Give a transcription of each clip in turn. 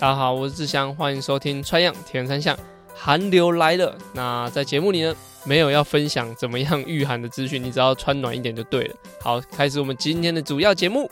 大家好，我是志祥，欢迎收听《川样铁人三项》，寒流来了。那在节目里呢，没有要分享怎么样御寒的资讯，你只要穿暖一点就对了。好，开始我们今天的主要节目。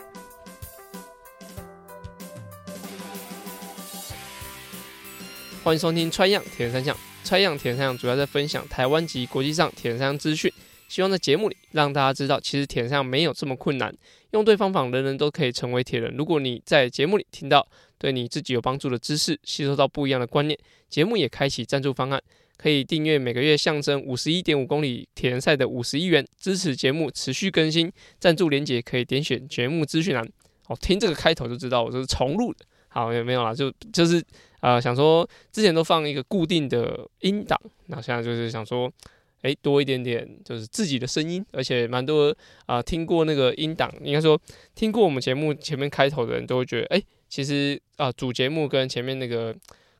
欢迎收听《川样铁人三项》，川样铁人三项主要在分享台湾及国际上铁人三项资讯。希望在节目里让大家知道，其实铁人三项没有这么困难，用对方法，人人都可以成为铁人。如果你在节目里听到对你自己有帮助的知识，吸收到不一样的观念，节目也开启赞助方案，可以订阅每个月象征五十一点五公里铁人赛的五十一元，支持节目持续更新。赞助连结可以点选节目资讯栏。哦，听这个开头就知道我这是重录的。好，也没有啦，就就是呃想说之前都放一个固定的音档，那现在就是想说。诶，多一点点就是自己的声音，而且蛮多啊、听过那个音档，应该说听过我们节目前面开头的人都会觉得，诶，其实啊、主节目跟前面那个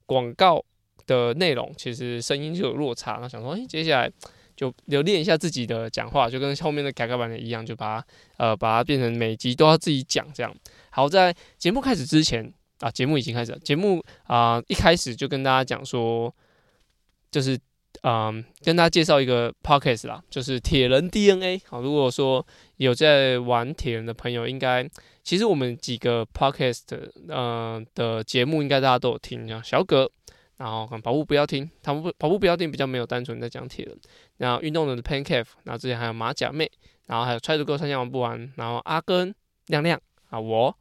广告的内容其实声音就有落差。那想说，诶，接下来就留练一下自己的讲话，就跟后面的改改版的一样，就把它呃把它变成每集都要自己讲这样。好，在节目开始之前啊，节目已经开始，节目啊、一开始就跟大家讲说，就是。嗯，跟大家介绍一个 podcast 啦，就是铁人 DNA。好，如果说有在玩铁人的朋友，应该其实我们几个 podcast 呃的节目，应该大家都有听，像小葛，然后跑步不要听，跑步跑步不要听，比较没有单纯在讲铁人。然后运动人的 Pancake，然后之前还有马甲妹，然后还有 Try to Go 三项玩不完，然后阿根亮亮啊我。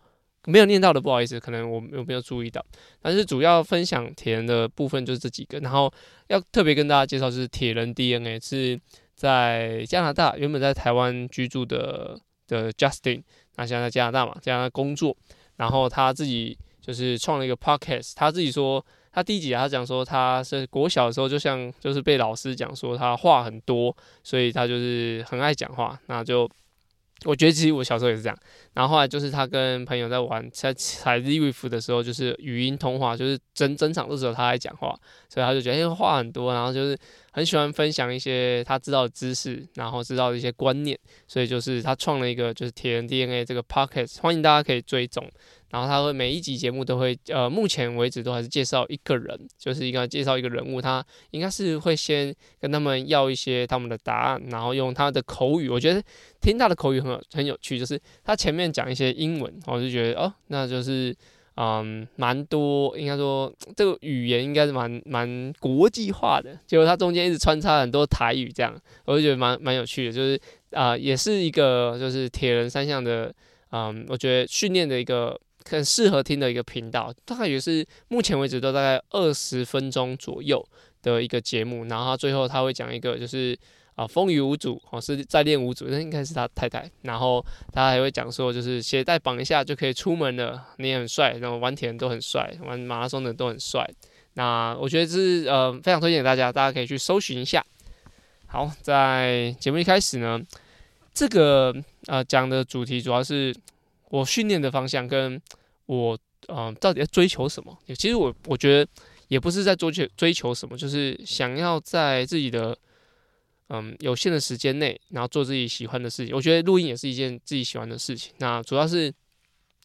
没有念到的不好意思，可能我有没有注意到。但是主要分享铁人的部分就是这几个，然后要特别跟大家介绍就是铁人 DNA 是在加拿大，原本在台湾居住的的 Justin，那现在在加拿大嘛，加拿大工作，然后他自己就是创了一个 Podcast，他自己说他第一集他讲说他是国小的时候就像就是被老师讲说他话很多，所以他就是很爱讲话，那就。我觉得其实我小时候也是这样，然后后来就是他跟朋友在玩在踩 Zwift 的时候，就是语音通话，就是整整场都只有他在讲话，所以他就觉得诶话很多，然后就是很喜欢分享一些他知道的知识，然后知道的一些观念，所以就是他创了一个就是铁人 DNA 这个 pocket，欢迎大家可以追踪。然后他会每一集节目都会，呃，目前为止都还是介绍一个人，就是应该介绍一个人物，他应该是会先跟他们要一些他们的答案，然后用他的口语，我觉得听他的口语很有很有趣，就是他前面讲一些英文，我就觉得哦，那就是嗯蛮多，应该说这个语言应该是蛮蛮国际化的，结果它中间一直穿插很多台语，这样我就觉得蛮蛮有趣的，就是啊、也是一个就是铁人三项的，嗯，我觉得训练的一个。很适合听的一个频道，大概也是目前为止都大概二十分钟左右的一个节目。然后他最后他会讲一个，就是啊风雨无阻哦，是在练无阻，那应该是他太太。然后他还会讲说，就是鞋带绑一下就可以出门了，你也很帅，然后玩铁人都很帅，玩马拉松的都很帅。那我觉得这是呃非常推荐给大家，大家可以去搜寻一下。好，在节目一开始呢，这个呃讲的主题主要是我训练的方向跟。我嗯、呃，到底在追求什么？其实我我觉得也不是在追求追求什么，就是想要在自己的嗯有限的时间内，然后做自己喜欢的事情。我觉得录音也是一件自己喜欢的事情。那主要是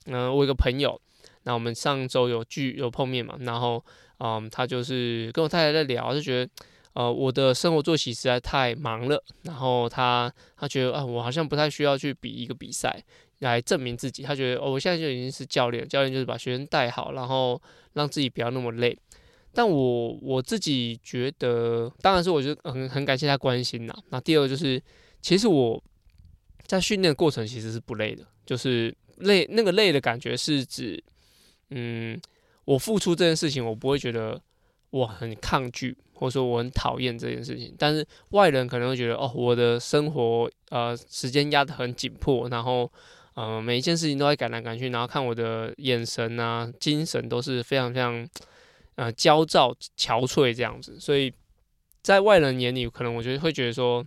嗯、我有个朋友，那我们上周有聚有碰面嘛，然后嗯，他就是跟我太太在聊，就觉得呃我的生活作息实在太忙了，然后他他觉得啊，我好像不太需要去比一个比赛。来证明自己，他觉得哦，我现在就已经是教练，教练就是把学生带好，然后让自己不要那么累。但我我自己觉得，当然是我就很很感谢他关心呐。那第二就是，其实我在训练的过程其实是不累的，就是累那个累的感觉是指，嗯，我付出这件事情，我不会觉得我很抗拒，或者说我很讨厌这件事情。但是外人可能会觉得，哦，我的生活呃时间压得很紧迫，然后。嗯、每一件事情都在赶来赶去，然后看我的眼神啊、精神都是非常非常呃焦躁、憔悴这样子。所以在外人眼里，可能我觉得会觉得说，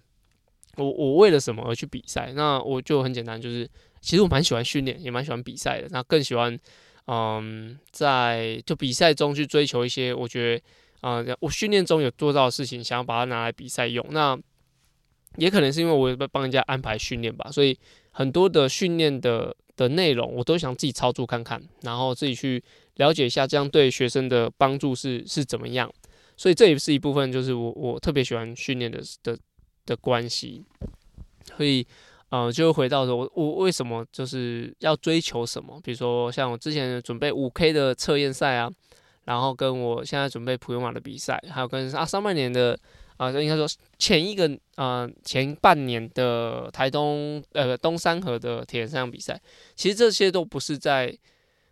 我我为了什么而去比赛？那我就很简单，就是其实我蛮喜欢训练，也蛮喜欢比赛的。那更喜欢嗯，在就比赛中去追求一些我觉得啊、我训练中有做到的事情，想要把它拿来比赛用。那也可能是因为我帮人家安排训练吧，所以。很多的训练的的内容，我都想自己操作看看，然后自己去了解一下，这样对学生的帮助是是怎么样。所以这也是一部分，就是我我特别喜欢训练的的的关系。所以，呃，就回到说，我我为什么就是要追求什么？比如说，像我之前准备五 K 的测验赛啊，然后跟我现在准备普悠玛的比赛，还有跟啊上半年的啊，应该说前一个啊前半年的台东呃东山河的铁人三项比赛，其实这些都不是在。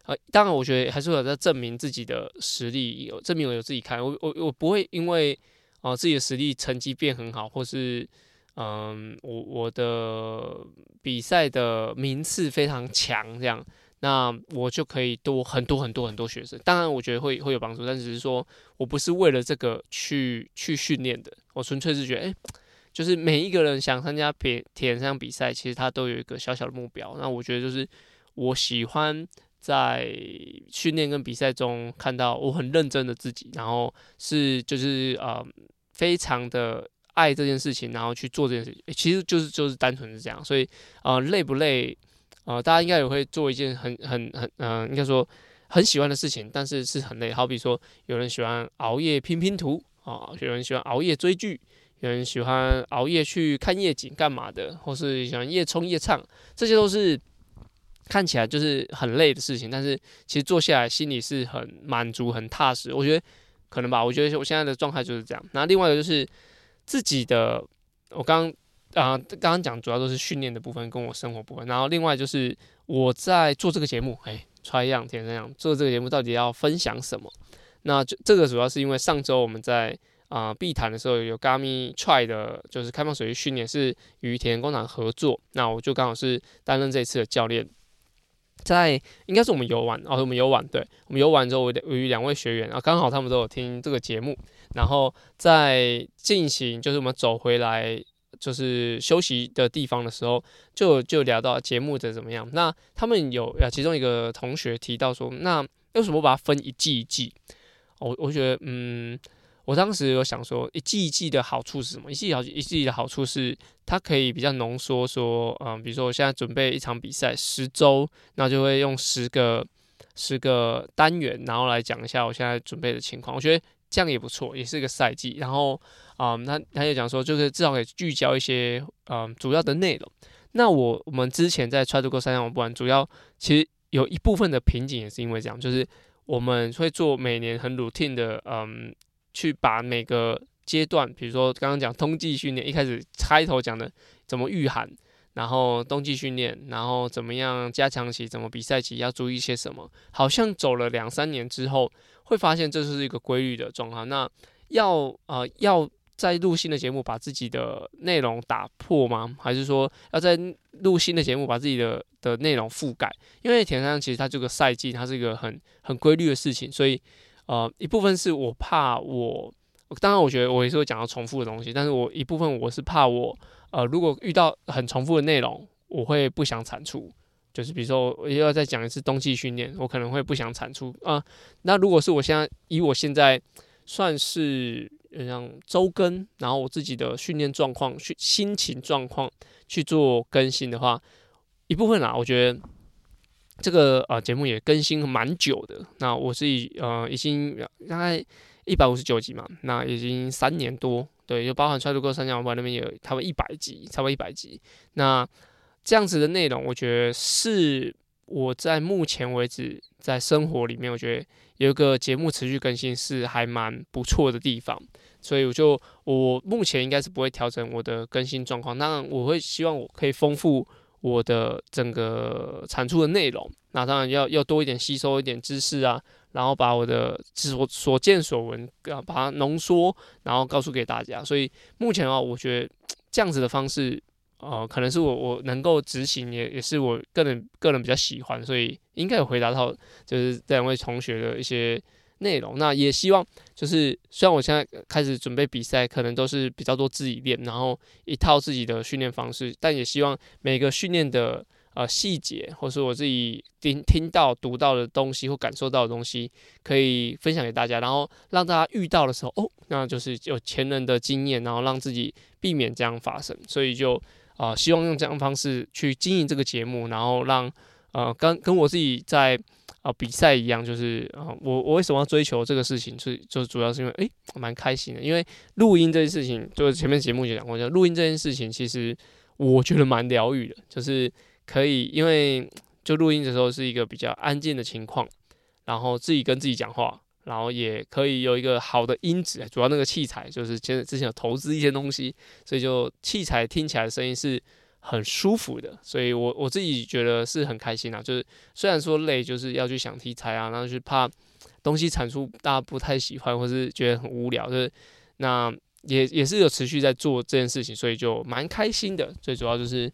呃，当然，我觉得还是有在证明自己的实力，有证明我有自己看，我我我不会因为啊、自己的实力成绩变很好，或是嗯、我我的比赛的名次非常强这样，那我就可以多很多很多很多学生。当然，我觉得会会有帮助，但只是说我不是为了这个去去训练的，我纯粹是觉得，哎、就是每一个人想参加铁铁人三项比赛，其实他都有一个小小的目标。那我觉得就是我喜欢。在训练跟比赛中看到我很认真的自己，然后是就是呃非常的爱这件事情，然后去做这件事情，其实就是就是单纯是这样。所以呃累不累？呃大家应该也会做一件很很很嗯、应该说很喜欢的事情，但是是很累。好比说有人喜欢熬夜拼拼图啊、有人喜欢熬夜追剧，有人喜欢熬夜去看夜景干嘛的，或是喜欢夜冲夜唱，这些都是。看起来就是很累的事情，但是其实做下来心里是很满足、很踏实。我觉得可能吧，我觉得我现在的状态就是这样。那另外一个就是自己的，我刚啊刚刚讲主要都是训练的部分跟我生活部分，然后另外就是我在做这个节目，哎，Try 样铁人三项做这个节目到底要分享什么？那这这个主要是因为上周我们在啊碧潭的时候有 Gami Try 的，就是开放水域训练是与田工厂合作，那我就刚好是担任这一次的教练。在应该是我们游玩哦，我们游玩，对，我们游玩之后，我与两位学员啊，刚好他们都有听这个节目，然后在进行就是我们走回来就是休息的地方的时候，就就聊到节目的怎么样。那他们有啊，其中一个同学提到说，那为什么把它分一季一季？我我觉得嗯。我当时有想说，一季一季的好处是什么？一季好一季的好处是，它可以比较浓缩，说，嗯，比如说我现在准备一场比赛十周，那就会用十个十个单元，然后来讲一下我现在准备的情况。我觉得这样也不错，也是一个赛季。然后，嗯，他他就讲说，就是至少可以聚焦一些，嗯，主要的内容。那我我们之前在 Try to Go 三项玩，主要其实有一部分的瓶颈也是因为这样，就是我们会做每年很 routine 的，嗯。去把每个阶段，比如说刚刚讲冬季训练，一开始开头讲的怎么御寒，然后冬季训练，然后怎么样加强期，怎么比赛期要注意些什么，好像走了两三年之后，会发现这是一个规律的状况。那要呃要在录新的节目把自己的内容打破吗？还是说要在录新的节目把自己的的内容覆盖？因为铁人其实它这个赛季它是一个很很规律的事情，所以。呃，一部分是我怕我，当然我觉得我也是会讲到重复的东西，但是我一部分我是怕我，呃，如果遇到很重复的内容，我会不想产出，就是比如说我又要再讲一次冬季训练，我可能会不想产出啊、那如果是我现在以我现在算是像周更，然后我自己的训练状况、训心情状况去做更新的话，一部分啊，我觉得。这个呃节目也更新蛮久的，那我是以呃已经大概一百五十九集嘛，那已经三年多，对，就包含《Try to Go 三项玩》那边有差不多一百集，差不多一百集。那这样子的内容，我觉得是我在目前为止在生活里面，我觉得有一个节目持续更新是还蛮不错的地方，所以我就我目前应该是不会调整我的更新状况，当然我会希望我可以丰富。我的整个产出的内容，那当然要要多一点吸收一点知识啊，然后把我的所所见所闻啊，把它浓缩，然后告诉给大家。所以目前的话，我觉得这样子的方式，呃，可能是我我能够执行，也也是我个人个人比较喜欢，所以应该有回答到就是这两位同学的一些。内容，那也希望就是，虽然我现在开始准备比赛，可能都是比较多自己练，然后一套自己的训练方式，但也希望每个训练的呃细节，或是我自己听听到、读到的东西或感受到的东西，可以分享给大家，然后让大家遇到的时候，哦，那就是有前人的经验，然后让自己避免这样发生。所以就啊、希望用这样的方式去经营这个节目，然后让。呃，跟跟我自己在啊、呃、比赛一样，就是啊、我我为什么要追求这个事情？就就主要是因为诶，蛮、开心的，因为录音这件事情，就是前面节目就讲过，就录音这件事情，其实我觉得蛮疗愈的，就是可以，因为就录音的时候是一个比较安静的情况，然后自己跟自己讲话。然后也可以有一个好的音质，主要那个器材就是其实之前有投资一些东西，所以就器材听起来声音是很舒服的，所以我我自己觉得是很开心啊。就是虽然说累，就是要去想题材啊，然后去怕东西产出大家不太喜欢，或是觉得很无聊，就是那也也是有持续在做这件事情，所以就蛮开心的。最主要就是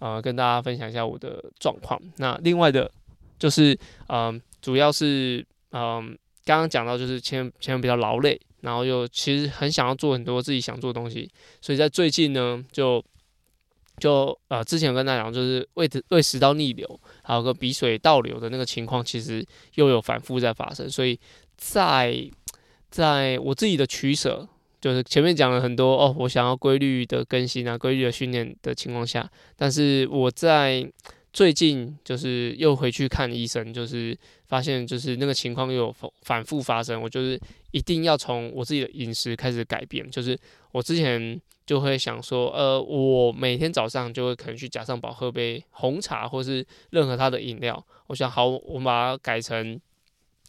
呃跟大家分享一下我的状况。那另外的，就是嗯、呃，主要是嗯。刚刚讲到就是前前面比较劳累，然后又其实很想要做很多自己想做的东西，所以在最近呢，就就呃之前跟大家讲，就是胃胃食道逆流，还有个鼻水倒流的那个情况，其实又有反复在发生，所以在在我自己的取舍，就是前面讲了很多哦，我想要规律的更新啊，规律的训练的情况下，但是我在。最近就是又回去看医生，就是发现就是那个情况又有反复发生，我就是一定要从我自己的饮食开始改变。就是我之前就会想说，呃，我每天早上就会可能去加上堡喝杯红茶，或是任何它的饮料。我想好，我们把它改成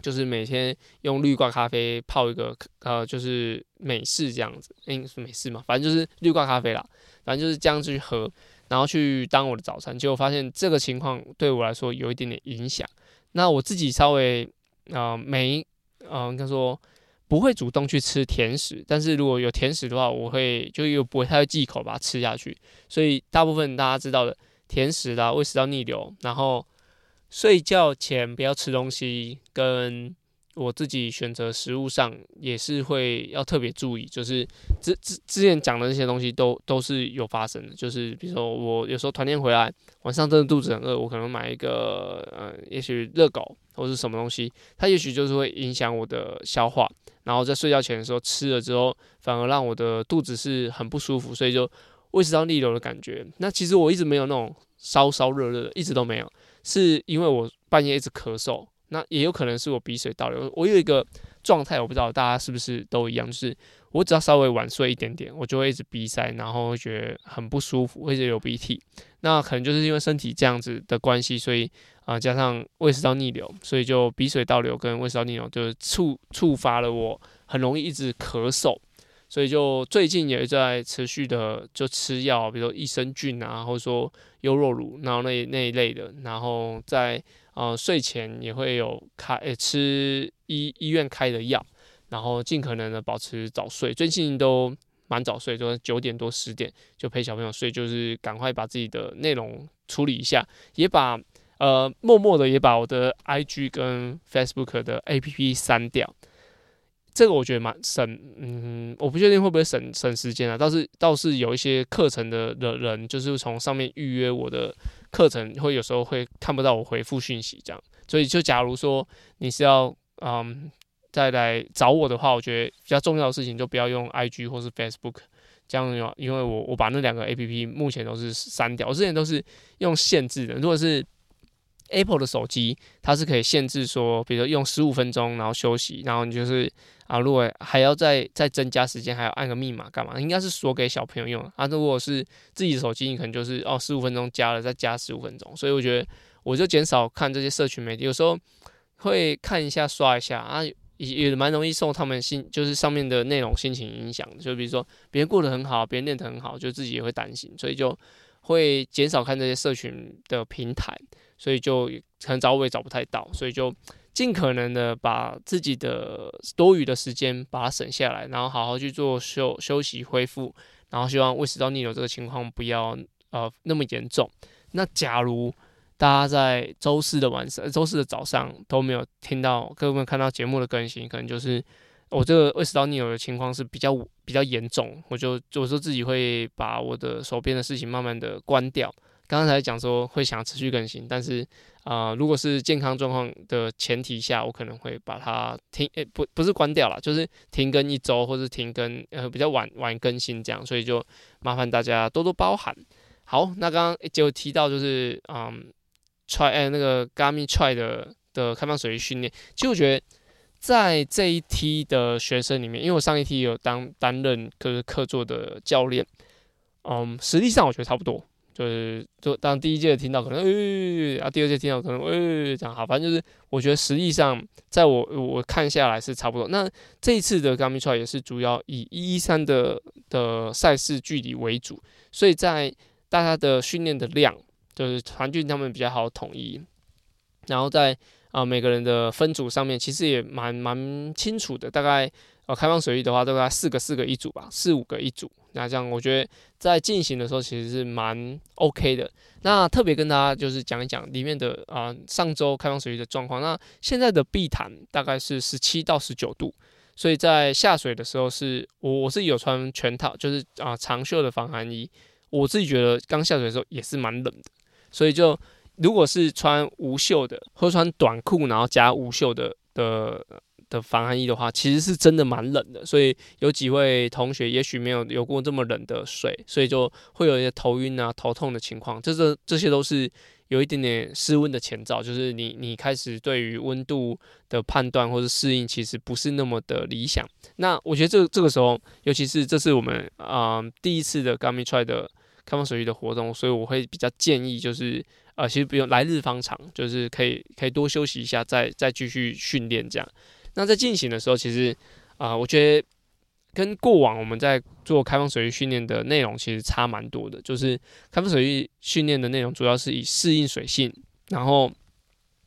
就是每天用绿挂咖啡泡一个，呃，就是美式这样子，应该是美式嘛，反正就是绿挂咖啡啦，反正就是这样子去喝。然后去当我的早餐，结果发现这个情况对我来说有一点点影响。那我自己稍微呃没呃应该说不会主动去吃甜食，但是如果有甜食的话，我会就又不会太忌口把它吃下去。所以大部分大家知道的甜食啦，胃食道逆流，然后睡觉前不要吃东西跟。我自己选择食物上也是会要特别注意，就是之之之前讲的那些东西都都是有发生的，就是比如说我有时候团练回来晚上真的肚子很饿，我可能买一个呃，也许热狗或是什么东西，它也许就是会影响我的消化，然后在睡觉前的时候吃了之后，反而让我的肚子是很不舒服，所以就胃食道逆流的感觉。那其实我一直没有那种烧烧热热的，一直都没有，是因为我半夜一直咳嗽。那也有可能是我鼻水倒流。我有一个状态，我不知道大家是不是都一样，就是我只要稍微晚睡一点点，我就会一直鼻塞，然后会觉得很不舒服，会一直流鼻涕。那可能就是因为身体这样子的关系，所以啊、加上胃食道逆流，所以就鼻水倒流跟胃食道逆流就触触发了我很容易一直咳嗽。所以就最近也在持续的就吃药，比如说益生菌啊，或者说优酪乳，然后那那一类的，然后在。呃，睡前也会有开、欸、吃医医院开的药，然后尽可能的保持早睡。最近都蛮早睡，就九点多十点就陪小朋友睡，就是赶快把自己的内容处理一下，也把呃默默的也把我的 IG 跟 Facebook 的 APP 删掉。这个我觉得蛮省，嗯，我不确定会不会省省时间啊。倒是倒是有一些课程的的人，就是从上面预约我的课程，会有时候会看不到我回复讯息这样。所以就假如说你是要嗯再来找我的话，我觉得比较重要的事情就不要用 IG 或是 Facebook 这样，因为我我把那两个 APP 目前都是删掉，我之前都是用限制的。如果是 Apple 的手机，它是可以限制说，比如说用十五分钟，然后休息，然后你就是啊，如果还要再再增加时间，还要按个密码干嘛？应该是锁给小朋友用啊。如果是自己的手机，你可能就是哦，十五分钟加了再加十五分钟。所以我觉得我就减少看这些社群媒体，有时候会看一下刷一下啊，也也蛮容易受他们心就是上面的内容心情影响。就比如说别人过得很好，别人练得很好，就自己也会担心，所以就会减少看这些社群的平台。所以就可能找我也找不太到，所以就尽可能的把自己的多余的时间把它省下来，然后好好去做休休息恢复，然后希望胃食道逆流这个情况不要呃那么严重。那假如大家在周四的晚上、周四的早上都没有听到，各位看到节目的更新，可能就是我这个胃食道逆流的情况是比较比较严重，我就我说自己会把我的手边的事情慢慢的关掉。刚才讲说会想持续更新，但是啊、如果是健康状况的前提下，我可能会把它停，诶、不，不是关掉了，就是停更一周，或是停更，呃，比较晚晚更新这样，所以就麻烦大家多多包涵。好，那刚刚就提到就是，嗯，try 哎那个 gammi try 的的开放水域训练，其实我觉得在这一梯的学生里面，因为我上一梯有当担任就是客座的教练，嗯，实际上我觉得差不多。就是，就当第一届听到可能，诶、欸，啊，第二届听到可能，诶、欸，这样好，反正就是，我觉得实际上，在我我看下来是差不多。那这一次的 Garmin Try 也是主要以一一三的的赛事距离为主，所以在大家的训练的量，就是团训他们比较好统一，然后在啊、每个人的分组上面，其实也蛮蛮清楚的，大概。呃，开放水域的话，大概四个四个一组吧，四五个一组。那这样我觉得在进行的时候其实是蛮 OK 的。那特别跟大家就是讲一讲里面的啊、上周开放水域的状况。那现在的碧潭大概是十七到十九度，所以在下水的时候是我我是有穿全套，就是啊、长袖的防寒衣。我自己觉得刚下水的时候也是蛮冷的，所以就如果是穿无袖的，或穿短裤然后加无袖的的。的防寒衣的话，其实是真的蛮冷的，所以有几位同学也许没有游过这么冷的水，所以就会有一些头晕啊、头痛的情况。这这这些都是有一点点失温的前兆，就是你你开始对于温度的判断或者适应，其实不是那么的理想。那我觉得这这个时候，尤其是这是我们啊、第一次的 Garmin Try 的开放水域的活动，所以我会比较建议就是、呃，其实不用来日方长，就是可以可以多休息一下，再再继续训练这样。那在进行的时候，其实啊、我觉得跟过往我们在做开放水域训练的内容其实差蛮多的。就是开放水域训练的内容主要是以适应水性，然后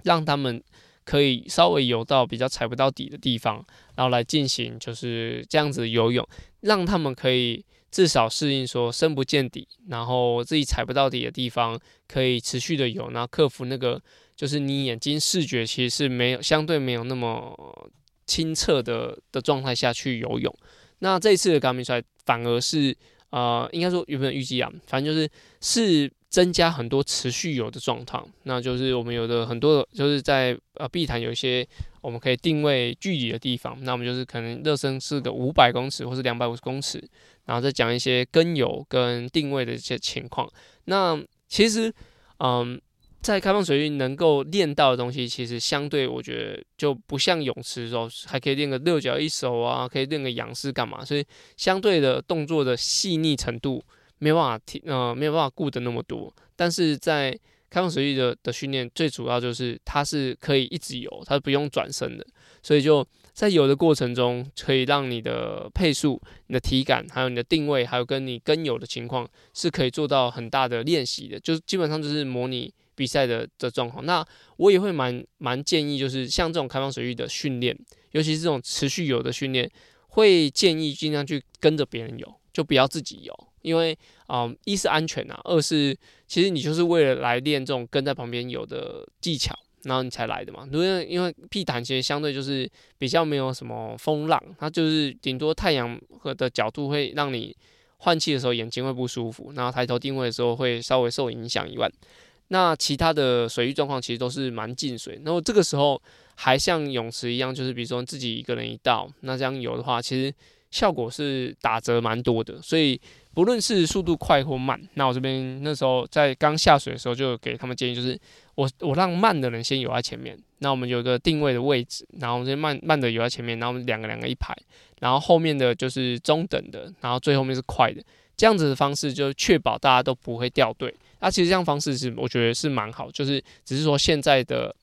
让他们可以稍微游到比较踩不到底的地方，然后来进行就是这样子游泳，让他们可以至少适应说深不见底，然后自己踩不到底的地方可以持续的游，然后克服那个就是你眼睛视觉其实是没有相对没有那么。清澈的的状态下去游泳，那这一次的 Garmin Try 反而是呃，应该说有没有预计啊？反正就是是增加很多持续游的状况，那就是我们有的很多就是在呃碧潭有一些我们可以定位距离的地方，那我们就是可能热身是个五百公尺或是两百五十公尺，然后再讲一些跟游跟定位的一些情况。那其实嗯。在开放水域能够练到的东西，其实相对我觉得就不像泳池的时候，还可以练个六脚一手啊，可以练个仰式干嘛，所以相对的动作的细腻程度没有办法提，呃，没有办法顾得那么多。但是在开放水域的的训练，最主要就是它是可以一直游，它不用转身的，所以就在游的过程中，可以让你的配速、你的体感，还有你的定位，还有跟你跟游的情况，是可以做到很大的练习的，就基本上就是模拟。比赛的的状况，那我也会蛮蛮建议，就是像这种开放水域的训练，尤其是这种持续游的训练，会建议尽量去跟着别人游，就不要自己游，因为啊、一是安全呐，二是其实你就是为了来练这种跟在旁边游的技巧，然后你才来的嘛。因为因为碧潭其实相对就是比较没有什么风浪，它就是顶多太阳和的角度会让你换气的时候眼睛会不舒服，然后抬头定位的时候会稍微受影响以外。那其他的水域状况其实都是蛮进水，然后这个时候还像泳池一样，就是比如说自己一个人一道，那这样游的话，其实效果是打折蛮多的。所以不论是速度快或慢，那我这边那时候在刚下水的时候就给他们建议，就是我我让慢的人先游在前面，那我们有一个定位的位置，然后我们先慢慢的游在前面，然后我们两个两个一排，然后后面的就是中等的，然后最后面是快的，这样子的方式就确保大家都不会掉队。那、其实这样方式是我觉得是蛮好，就是只是说现在的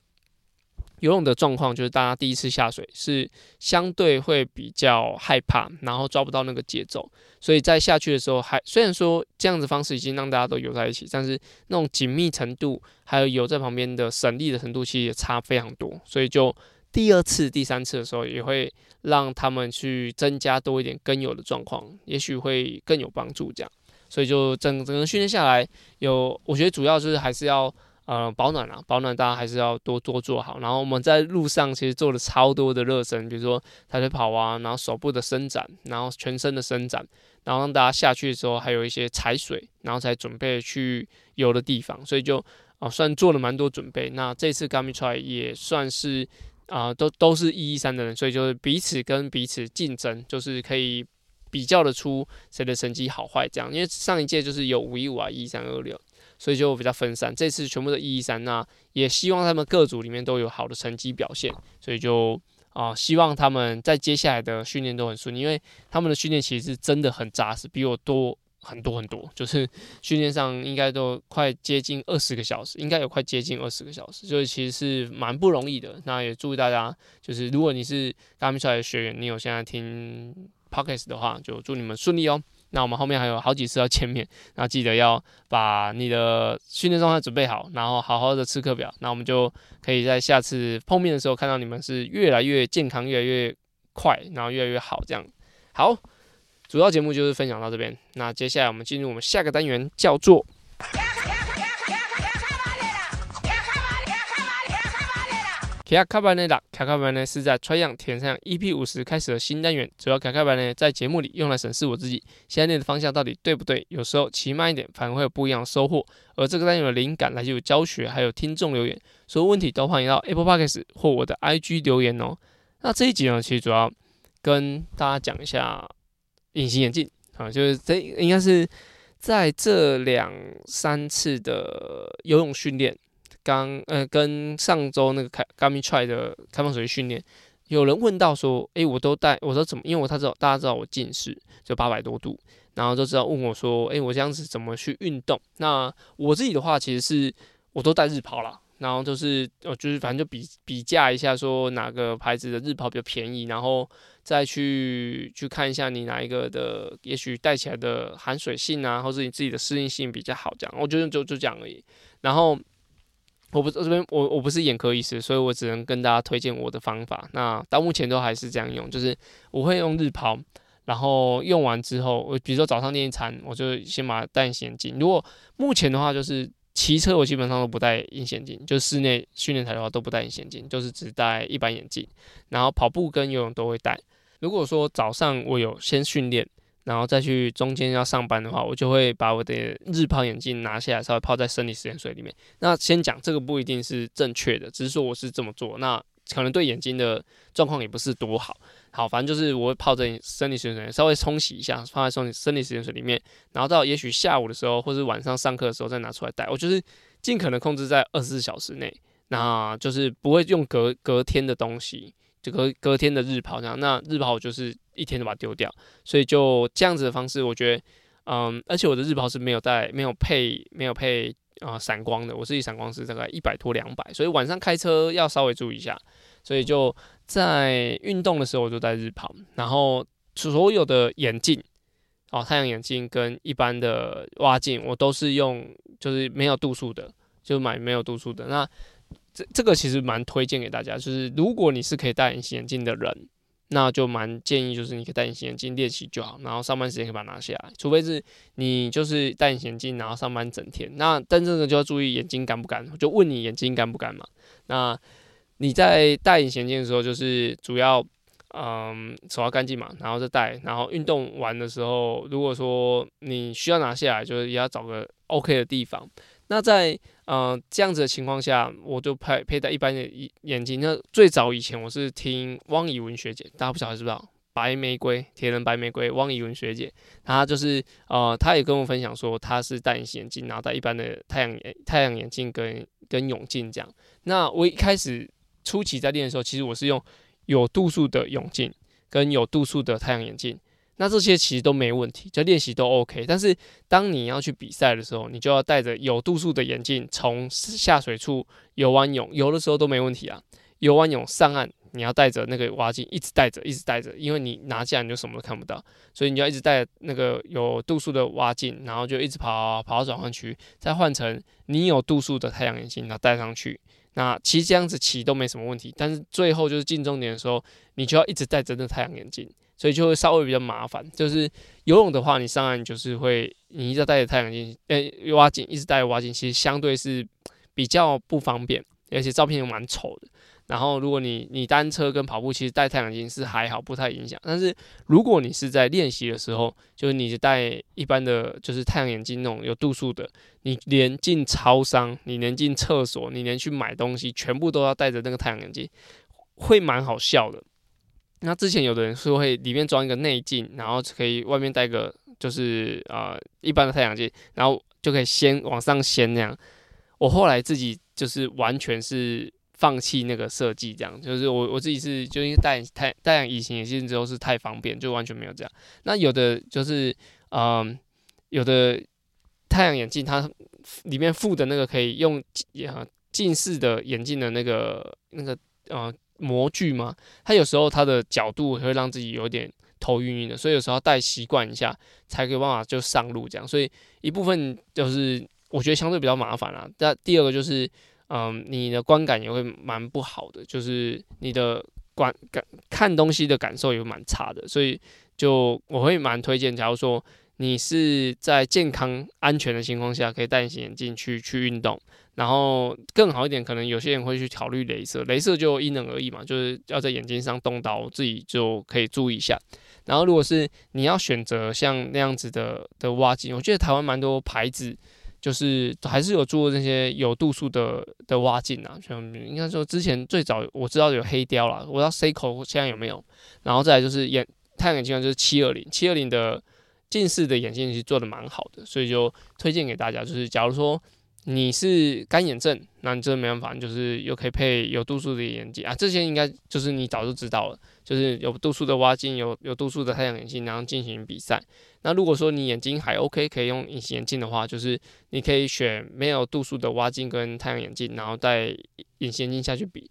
游泳的状况，就是大家第一次下水是相对会比较害怕，然后抓不到那个节奏，所以在下去的时候还虽然说这样子方式已经让大家都游在一起，但是那种紧密程度还有游在旁边的省力的程度其实也差非常多，所以就第二次、第三次的时候也会让他们去增加多一点跟游的状况，也许会更有帮助这样。所以就整整个训练下来，有我觉得主要就是还是要呃保暖啊，保暖大家还是要多多做好。然后我们在路上其实做了超多的热身，比如说抬腿跑啊，然后手部的伸展，然后全身的伸展，然后让大家下去的时候还有一些踩水，然后才准备去游的地方。所以就啊、算做了蛮多准备。那这次 Gamitry 也算是啊、都都是一一三的人，所以就是彼此跟彼此竞争，就是可以。比较得出谁的成绩好坏，这样，因为上一届就是有五一五啊，一三二六，所以就比较分散。这次全部的一一三，那也希望他们各组里面都有好的成绩表现，所以就啊、希望他们在接下来的训练都很顺利，因为他们的训练其实是真的很扎实，比我多。很多很多，就是训练上应该都快接近二十个小时，应该有快接近二十个小时，所以其实是蛮不容易的。那也祝大家，就是如果你是 Garmin 出来的学员，你有现在听 Podcast 的话，就祝你们顺利哦。那我们后面还有好几次要见面，那记得要把你的训练状态准备好，然后好好的吃课表。那我们就可以在下次碰面的时候看到你们是越来越健康，越来越快，然后越来越好，这样好。主要节目就是分享到这边，那接下来我们进入我们下个单元，叫做“卡卡班内啦”。卡卡班呢是在 Try 样铁人三项 EP 五十开始的新单元，主要卡卡班呢在节目里用来审视我自己现在的方向到底对不对，有时候骑慢一点反而会有不一样的收获。而这个单元的灵感来自于教学，还有听众留言，所有问题都欢迎到 Apple Podcast 或我的 IG 留言哦。那这一集呢，其实主要跟大家讲一下。隐形眼镜啊，就是这应该是在这两三次的游泳训练，刚呃跟上周那个开 Garmin Try 的开放水域训练，有人问到说，诶、我都戴，我说怎么？因为我他知道大家知道我近视就八百多度，然后就知道问我说，诶、我这样子怎么去运动？那我自己的话，其实是我都戴日抛啦。然后就是，呃，就是反正就比比价一下，说哪个牌子的日抛比较便宜，然后再去去看一下你哪一个的，也许戴起来的含水性啊，或是你自己的适应性比较好，这样。我觉得就就这样而已。然后我不这边我我不是眼科医师，所以我只能跟大家推荐我的方法。那到目前都还是这样用，就是我会用日抛，然后用完之后，我比如说早上练一餐，我就先把它戴隐形眼镜。如果目前的话，就是。骑车我基本上都不戴隐形眼镜，就室内训练台的话都不戴隐形眼镜，就是只戴一般眼镜。然后跑步跟游泳都会戴。如果说早上我有先训练，然后再去中间要上班的话，我就会把我的日抛眼镜拿下来，稍微泡在生理食盐水里面。那先讲这个不一定是正确的，只是说我是这么做。那可能对眼睛的状况也不是多好。好，反正就是我会泡在生理食盐水，稍微冲洗一下，放在生理生理食盐水里面，然后到也许下午的时候，或是晚上上课的时候再拿出来戴。我就是尽可能控制在二十四小时内，那就是不会用隔隔天的东西，隔隔天的日抛这样。那日抛我就是一天就把它丢掉，所以就这样子的方式，我觉得，嗯，而且我的日抛是没有带、没有配、没有配啊、闪光的，我自己闪光是大概一百多两百，所以晚上开车要稍微注意一下，所以就。在运动的时候，我就戴日抛，然后所有的眼镜，哦，太阳眼镜跟一般的蛙镜，我都是用就是没有度数的，就买没有度数的。那这这个其实蛮推荐给大家，就是如果你是可以戴隐形眼镜的人，那就蛮建议就是你可以戴隐形眼镜练习就好，然后上班时间可以把它拿下来，除非是你就是戴隐形眼镜然后上班整天，那但这个就要注意眼睛干不干，就问你眼睛干不干嘛，那。你在戴隐形眼镜的时候，就是主要，嗯，手要干净嘛，然后再戴。然后运动完的时候，如果说你需要拿下来，就是也要找个 OK 的地方。那在嗯这样子的情况下，我就佩佩戴一般的眼眼镜。那最早以前我是听汪以文学姐，大家不晓得知不知道？白玫瑰铁人白玫瑰汪以文学姐，她就是呃，她也跟我分享说，她是戴隐形眼镜，然后戴一般的太阳眼太阳眼镜跟跟泳镜这样。那我一开始。初期在练的时候，其实我是用有度数的泳镜跟有度数的太阳眼镜，那这些其实都没问题，就练习都 OK。但是当你要去比赛的时候，你就要戴着有度数的眼镜从下水处游完泳，游的时候都没问题啊。游完泳上岸，你要戴着那个蛙镜，一直戴着，一直戴着，因为你拿下来你就什么都看不到，所以你要一直戴那个有度数的蛙镜，然后就一直跑跑到转换区，再换成你有度数的太阳眼镜，然后戴上去。那其实这样子骑都没什么问题，但是最后就是进终点的时候，你就要一直戴着那太阳眼镜，所以就会稍微比较麻烦。就是游泳的话，你上岸就是会，你一直戴着太阳镜，诶，蛙镜一直戴着蛙镜，其实相对是比较不方便，而且照片也蛮丑的。然后，如果你你单车跟跑步，其实戴太阳镜是还好，不太影响。但是如果你是在练习的时候，就是你戴一般的就是太阳眼镜那种有度数的，你连进超商，你连进厕所，你连去买东西，全部都要戴着那个太阳眼镜，会蛮好笑的。那之前有的人是会里面装一个内镜，然后可以外面戴个就是呃一般的太阳镜，然后就可以掀往上掀那样。我后来自己就是完全是放弃那个设计，这样就是我我自己是就因为戴太戴上隐形眼镜之后是太方便，就完全没有这样。那有的就是嗯、有的太阳眼镜它里面附的那个可以用近视的眼镜的那个那个呃模具嘛，它有时候它的角度会让自己有点头晕晕的，所以有时候要戴习惯一下才可以办法就上路这样。所以一部分就是我觉得相对比较麻烦啦。那第二个就是。嗯，你的观感也会蛮不好的，就是你的观感看东西的感受也蛮差的，所以就我会蛮推荐，假如说你是在健康安全的情况下，可以戴隐形眼镜去去运动，然后更好一点，可能有些人会去考虑镭射，镭射就因人而异嘛，就是要在眼睛上动刀，自己就可以注意一下。然后如果是你要选择像那样子的的挖镜，我觉得台湾蛮多牌子。就是还是有做那些有度数的的挖镜啊，像应该说之前最早我知道有黑雕啦，我知道 Seiko 现在有没有，然后再来就是眼太阳眼镜就是七二零，七二零的近视的眼镜其实做的蛮好的，所以就推荐给大家。就是假如说你是干眼症，那你这没办法，就是又可以配有度数的眼镜啊，这些应该就是你早就知道了。就是有度数的蛙镜，有有度数的太阳眼镜，然后进行比赛。那如果说你眼睛还 OK，可以用隐形眼镜的话，就是你可以选没有度数的蛙镜跟太阳眼镜，然后戴隐形眼镜下去比。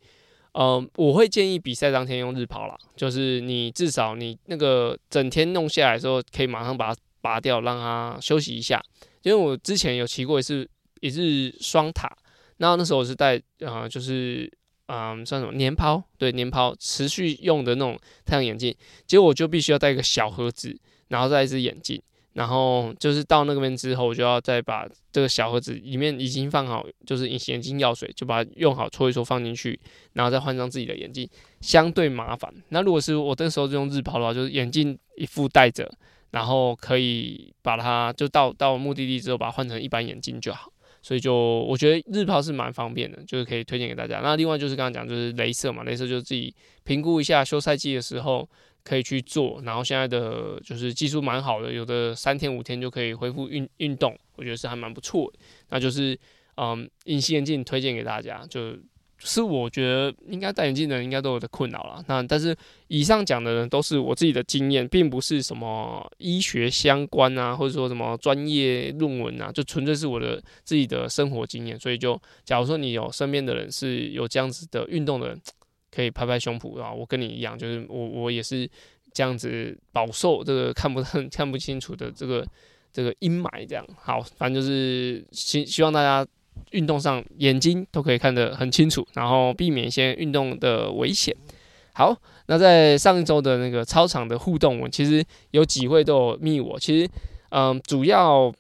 呃，我会建议比赛当天用日抛啦，就是你至少你那个整天弄下来的时候，可以马上把它拔掉，让它休息一下。因为我之前有骑过一次一日双塔，然后那时候我是戴呃就是。嗯，算什么年抛？对，年抛持续用的那种太阳眼镜，结果我就必须要带一个小盒子，然后再一只眼镜，然后就是到那边之后，我就要再把这个小盒子里面已经放好，就是隐形眼镜药水，就把它用好搓一搓放进去，然后再换上自己的眼镜，相对麻烦。那如果是我那时候就用日抛的话，就是眼镜一副戴着，然后可以把它就到到目的地之后，把它换成一般眼镜就好。所以就我觉得日抛是蛮方便的，就是可以推荐给大家。那另外就是刚刚讲就是镭射嘛，镭射就是自己评估一下休赛季的时候可以去做。然后现在的就是技术蛮好的，有的三天五天就可以恢复运运动，我觉得是还蛮不错的。那就是嗯，隐形眼镜推荐给大家，就。是我觉得应该戴眼镜的人应该都有的困扰了。那但是以上讲的人都是我自己的经验，并不是什么医学相关啊，或者说什么专业论文啊，就纯粹是我的自己的生活经验。所以就假如说你有身边的人是有这样子的运动的人，可以拍拍胸脯啊，我跟你一样，就是我我也是这样子饱受这个看不 看不清楚的这个这个阴霾。这样好，反正就是希希望大家。运动上眼睛都可以看得很清楚，然后避免一些运动的危险。好，那在上一周的那个操场的互动，我其实有几位都有密我。其实，嗯，主要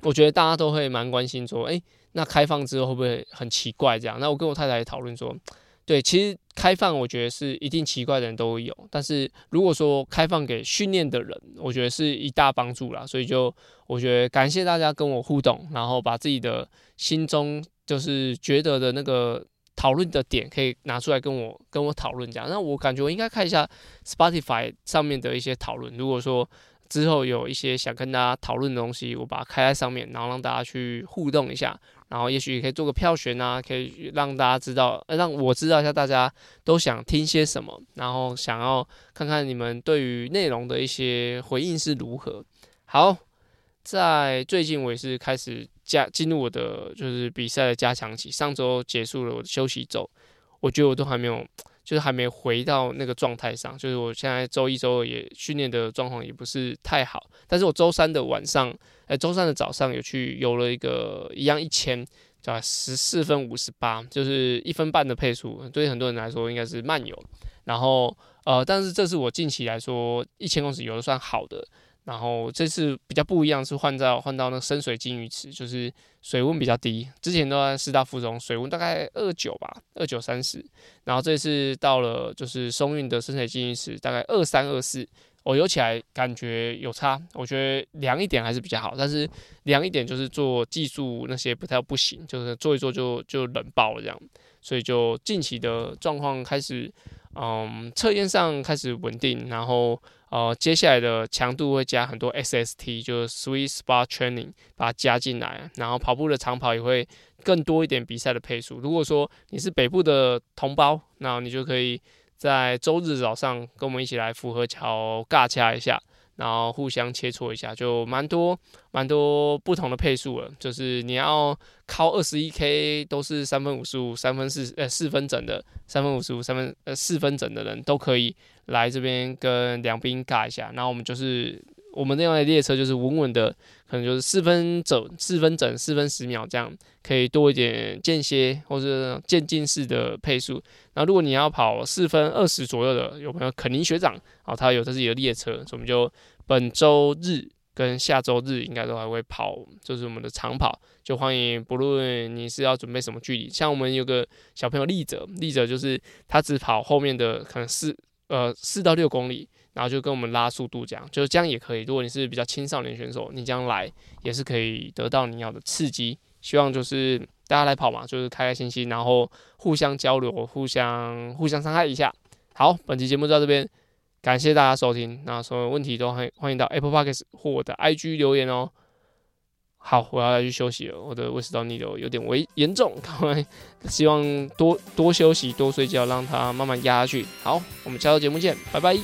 我觉得大家都会蛮关心说，诶，那开放之后会不会很奇怪这样？那我跟我太太讨论说。对，其实开放我觉得是一定奇怪的人都会有，但是如果说开放给训练的人，我觉得是一大帮助啦。所以就我觉得感谢大家跟我互动，然后把自己的心中就是觉得的那个讨论的点可以拿出来跟我跟我讨论这样。那我感觉我应该看一下 Spotify 上面的一些讨论，如果说之后有一些想跟大家讨论的东西，我把它开在上面，然后让大家去互动一下。然后也许也可以做个票选啊，可以让大家知道，让我知道一下大家都想听些什么，然后想要看看你们对于内容的一些回应是如何。好，在最近我也是开始加进入我的就是比赛的加强期，上周结束了我的休息周，我觉得我都还没有。就是还没回到那个状态上，就是我现在周一、周二也训练的状况也不是太好，但是我周三的晚上，哎，周三的早上有去游了一个一样一千，叫十四分五十八，就是一分半的配速，对很多人来说应该是慢游，然后呃，但是这是我近期来说一千公尺游的算好的。然后这次比较不一样，是换到换到那深水金鱼池，就是水温比较低。之前都在师大附中，水温大概二九吧，二九三十。然后这次到了就是松韵的深水金鱼池，大概二三二四。我游起来感觉有差，我觉得凉一点还是比较好。但是凉一点就是做技术那些不太不行，就是做一做就就冷爆了这样。所以就近期的状况开始，嗯，测验上开始稳定，然后。呃，接下来的强度会加很多 SST，就是 Sweet Spot Training，把它加进来，然后跑步的长跑也会更多一点比赛的配速。如果说你是北部的同胞，那你就可以在周日早上跟我们一起来福和桥尬掐一下。然后互相切磋一下，就蛮多蛮多不同的配速了。就是你要靠二十一 K 都是三分五十五、三分四呃四分整的三分五十五、三分呃四分整的人都可以来这边跟梁斌尬一下。然后我们就是我们那样的列车就是稳稳的，可能就是四分整、四分整、四分十秒这样，可以多一点间歇或者渐进式的配速。然后如果你要跑四分二十左右的，有朋友肯尼学长啊，他有他自己的列车，所以我们就。本周日跟下周日应该都还会跑，就是我们的长跑，就欢迎，不论你是要准备什么距离，像我们有个小朋友立哲，立哲就是他只跑后面的可能四呃四到六公里，然后就跟我们拉速度这样，就是这样也可以。如果你是比较青少年选手，你这样来也是可以得到你要的刺激。希望就是大家来跑嘛，就是开开心心，然后互相交流，互相互相伤害一下。好，本期节目就到这边。感谢大家收听，那所有问题都欢迎欢迎到 Apple Podcast 或我的 IG 留言哦。好，我要去休息了，我的胃食道逆流有点危严重，赶 快希望多多休息多睡觉，让它慢慢压下去。好，我们下周节目见，拜拜。